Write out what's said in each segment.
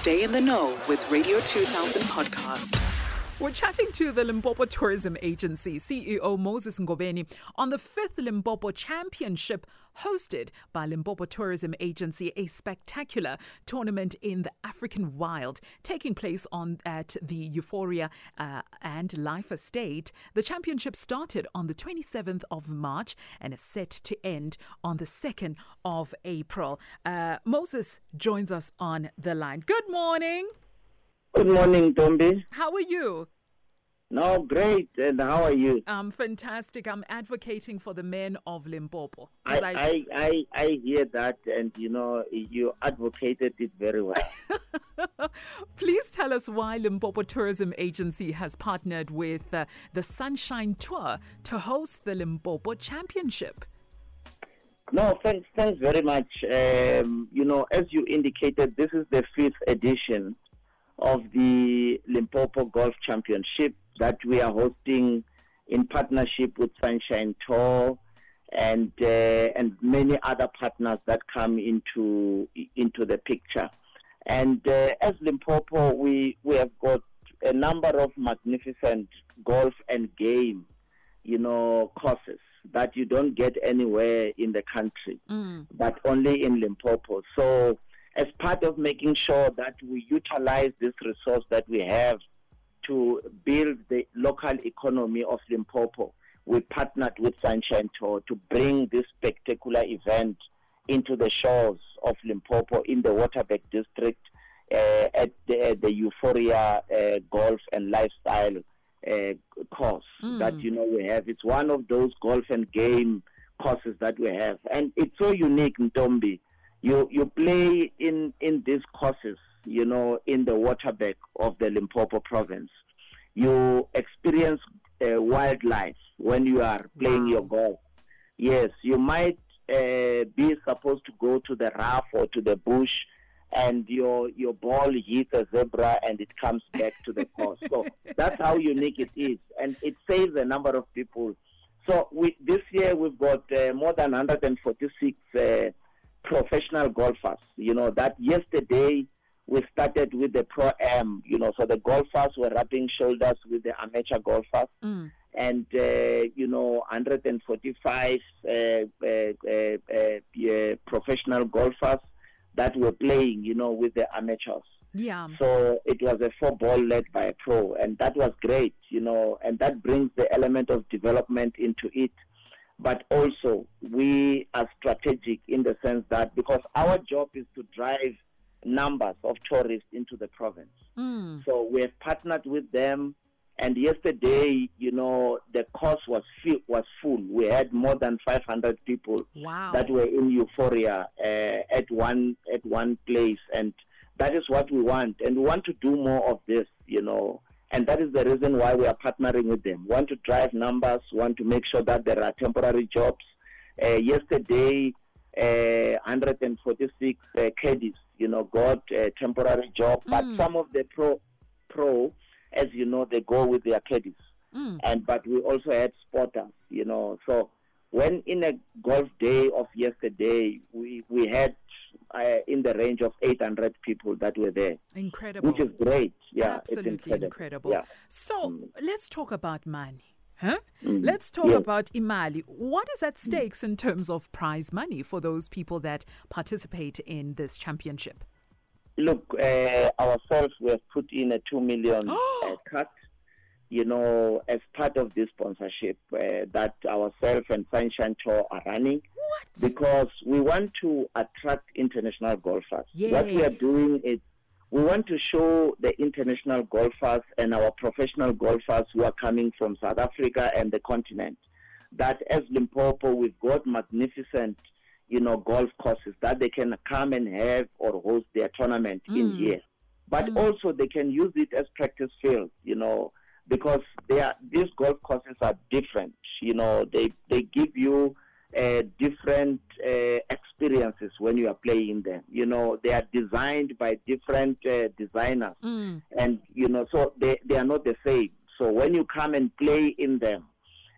Stay in the know with Radio 2000 podcast. We're chatting to the Limpopo Tourism Agency CEO Moses Ngobeni on the fifth Limpopo Championship hosted by Limpopo Tourism Agency, a spectacular tournament in the African wild taking place on at the Euphoria uh, and Life Estate. The championship started on the 27th of March and is set to end on the 2nd of April. Uh, Moses joins us on the line. Good morning. Good morning, Ntombi. How are you? No, great. And how are you? I'm fantastic. I'm advocating for the men of Limpopo. I, I, I, I hear that, and you know, you advocated it very well. Please tell us why Limpopo Tourism Agency has partnered with uh, the Sunshine Tour to host the Limpopo Championship. No, thanks, thanks very much. Um, you know, as you indicated, this is the fifth edition of the Limpopo Golf Championship that we are hosting in partnership with Sunshine Tour and uh, and many other partners that come into into the picture. And uh, as Limpopo, we we have got a number of magnificent golf and game, you know, courses that you don't get anywhere in the country, mm. but only in Limpopo. So as part of making sure that we utilize this resource that we have to build the local economy of Limpopo, we partnered with Sunshine Tour to bring this spectacular event into the shores of Limpopo in the Waterberg district uh, at the, the Euphoria uh, Golf and Lifestyle uh, course mm. that you know we have. It's one of those golf and game courses that we have, and it's so unique, Ntombi you you play in in these courses, you know, in the Waterberg of the Limpopo province. You experience uh, wildlife when you are playing wow. your golf. Yes, you might uh, be supposed to go to the rough or to the bush, and your your ball hits a zebra and it comes back to the course. So that's how unique it is, and it saves a number of people. So we, this year we've got uh, more than 146 uh, professional golfers. You know, that yesterday we started with the Pro Am, you know, so the golfers were rubbing shoulders with the amateur golfers. Mm. And, uh, you know, 145 uh, uh, uh, uh, professional golfers that were playing, you know, with the amateurs. Yeah. So it was a four ball led by a pro, and that was great, you know, and that brings the element of development into it but also we are strategic in the sense that because our job is to drive numbers of tourists into the province. Mm. So we have partnered with them. And yesterday, you know, the course was fi- was full. We had more than 500 people wow. that were in euphoria uh, at one at one place, and that is what we want. And we want to do more of this, you know. And that is the reason why we are partnering with them. We want to drive numbers, want to make sure that there are temporary jobs. Uh, yesterday, uh, 146 uh, caddies, you know, got a temporary job. Mm. But some of the pro, pro, as you know, they go with their caddies. Mm. And but we also had spotters, you know. So when in a golf day of yesterday, we we had uh, in the range of 800 people that were there. Incredible. Which is great. Yeah, absolutely incredible. incredible. Yeah. So mm. let's talk about money. Huh? Mm. Let's talk yes. about Imali. What is at stakes in terms of prize money for those people that participate in this championship? Look, uh, ourselves, we have put in a 2 million uh, cut you know, as part of this sponsorship uh, that ourselves and Sunshine Tour are running. What? Because we want to attract international golfers. Yes. What we are doing is we want to show the international golfers and our professional golfers who are coming from South Africa and the continent that as Limpopo we've got magnificent, you know, golf courses that they can come and have or host their tournament mm. in here. But mm. also they can use it as practice field, you know because they are, these golf courses are different. You know, they they give you uh, different uh, experiences when you are playing them. You know, they are designed by different uh, designers, mm. and you know, so they they are not the same. So when you come and play in them,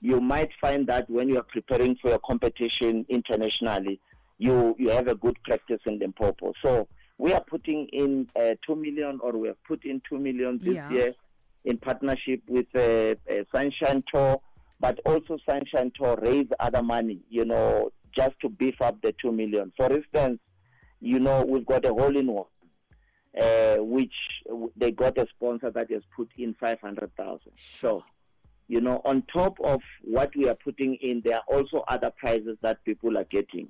you might find that when you are preparing for your competition internationally, you you have a good practice in Limpopo. So we are putting in uh, 2 million or we have put in 2 million this Yeah. year in partnership with uh, uh, Sunshine Tour, but also Sunshine Tour raise other money, you know, just to beef up the 2 million. For instance, you know, we've got a hole in one, uh, which they got a sponsor that has put in 500,000. So, you know, on top of what we are putting in, there are also other prizes that people are getting.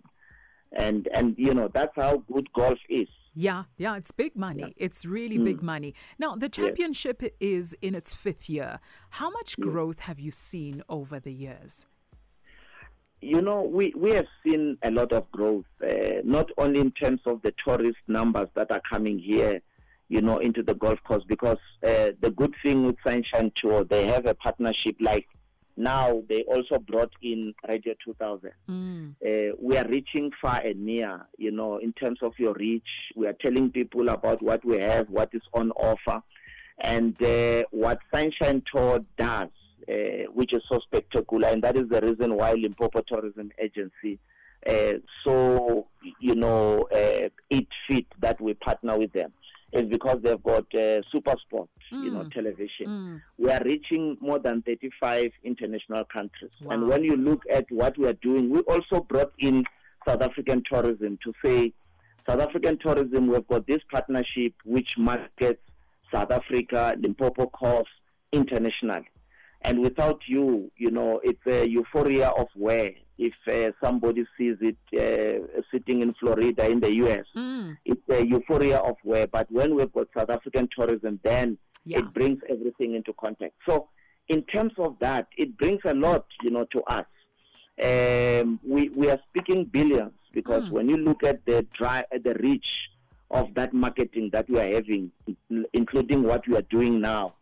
And, and you know, that's how good golf is. Yeah, yeah, it's big money. It's really big money. Now, the championship is in its fifth year. How much growth have you seen over the years? You know, we, we have seen a lot of growth, uh, not only in terms of the tourist numbers that are coming here, you know, into the golf course, because uh, the good thing with Sunshine Tour, they have a partnership like now they also brought in Radio 2000. Uh, we are reaching far and near, you know, in terms of your reach. We are telling people about what we have, what is on offer, and uh, what Sunshine Tour does, uh, which is so spectacular. And that is the reason why Limpopo Tourism Agency, uh, so, you know, uh, it fit that we partner with them. Is because they've got uh, super sport, you know, television. We are reaching more than 35 international countries. And when you look at what we are doing, we also brought in South African tourism to say, South African tourism, we've got this partnership which markets South Africa, Limpopo Coast internationally. And without you, you know, it's a euphoria of where if uh, somebody sees it uh, sitting in Florida in the U.S., it's a euphoria of where. But when we've got South African tourism, then Yeah. it brings everything into context. So, in terms of that, it brings a lot, you know, to us. Um, we we are speaking billions because when you look at the dry, at the reach of that marketing that we are having, including what we are doing now,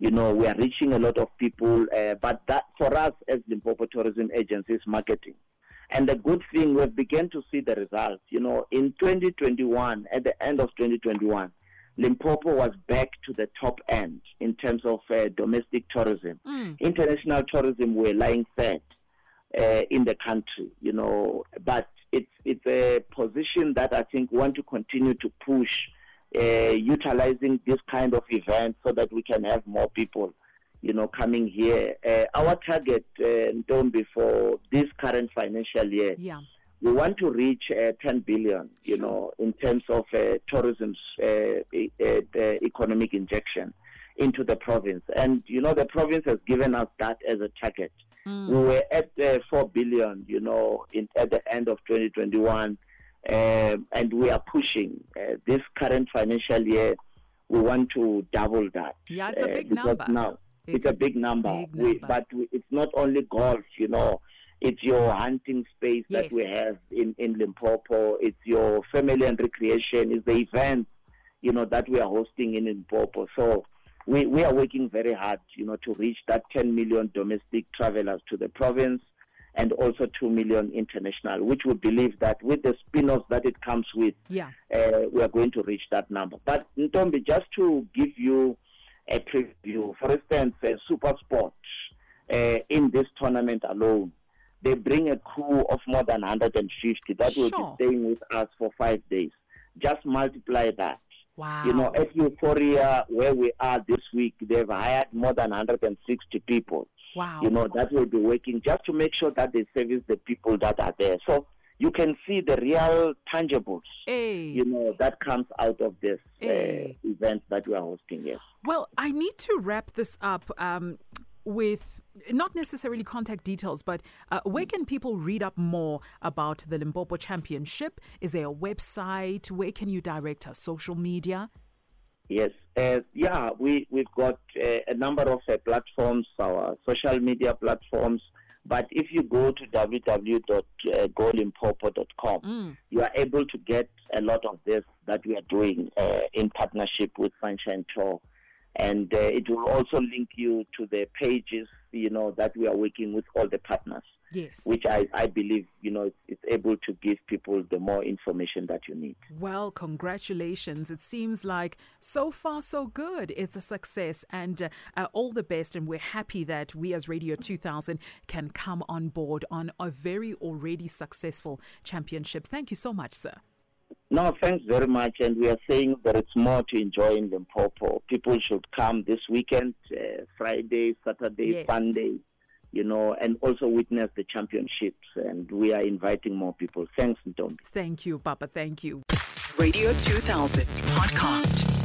you know, we are reaching a lot of people. Uh, but that for us as Limpopo Tourism Agency is marketing. And the good thing, we've begun to see the results. You know, in 2021, at the end of 2021, Limpopo was back to the top end in terms of uh, domestic tourism. International tourism were lying third uh, in the country, you know, but it's it's a position that I think we want to continue to push, uh, utilizing this kind of event so that we can have more people, you know, coming here. Uh, our target, uh, for this current financial year, Yeah. we want to reach uh, 10 billion, you know, in terms of uh, tourism's uh, uh, economic injection into the province. And, you know, the province has given us that as a target. We were at uh, 4 billion, you know, in, at the end of 2021. Um, and we are pushing uh, this current financial year. We want to double that. Yeah, it's a uh, big because number. Now, It's it's, a big number. big We, number. but we, it's not only golf, you know. It's your hunting space that we have in, in Limpopo. It's your family and recreation. It's the events, you know, that we are hosting in Limpopo. So we, we are working very hard, you know, to reach that 10 million domestic travelers to the province and also 2 million international, which we believe that with the spin-offs that it comes with, Yeah. uh, we are going to reach that number. But Ntombi, just to give you a preview, for instance, uh, SuperSport uh, in this tournament alone, they bring a crew of more than 150 that will be staying with us for five days. Just multiply that. Wow. You know, at Euphoria, where we are this week, they've hired more than 160 people wow. you know, that will be working just to make sure that they service the people that are there. So you can see the real tangibles, Hey. you know, that comes out of this uh, event that we are hosting. Yes. Well, I need to wrap this up um, with not necessarily contact details, but uh, where can people read up more about the Limpopo Championship? Is there a website? Where can you direct us? Social media? Yes. Uh, yeah, we, we've got uh, a number of uh, platforms, our social media platforms. But if you go to www.golimpopo.com, you are able to get a lot of this that we are doing uh, in partnership with Sunshine Tour. And uh, it will also link you to the pages, you know, that we are working with all the partners, Yes. which I, I believe, you know, it's, it's able to give people the more information that you need. Well, congratulations. It seems like so far so good. It's a success and uh, uh, all the best. And we're happy that we as Radio 2000 can come on board on a very already successful championship. Thank you so much, sir. No, thanks very much. And we are saying that it's more to enjoy in Limpopo. People should come this weekend, uh, Friday, Saturday, Yes. Sunday, you know, and also witness the championships. And we are inviting more people. Thanks, Ntombi. Thank you, Papa. Thank you. Radio 2000 podcast.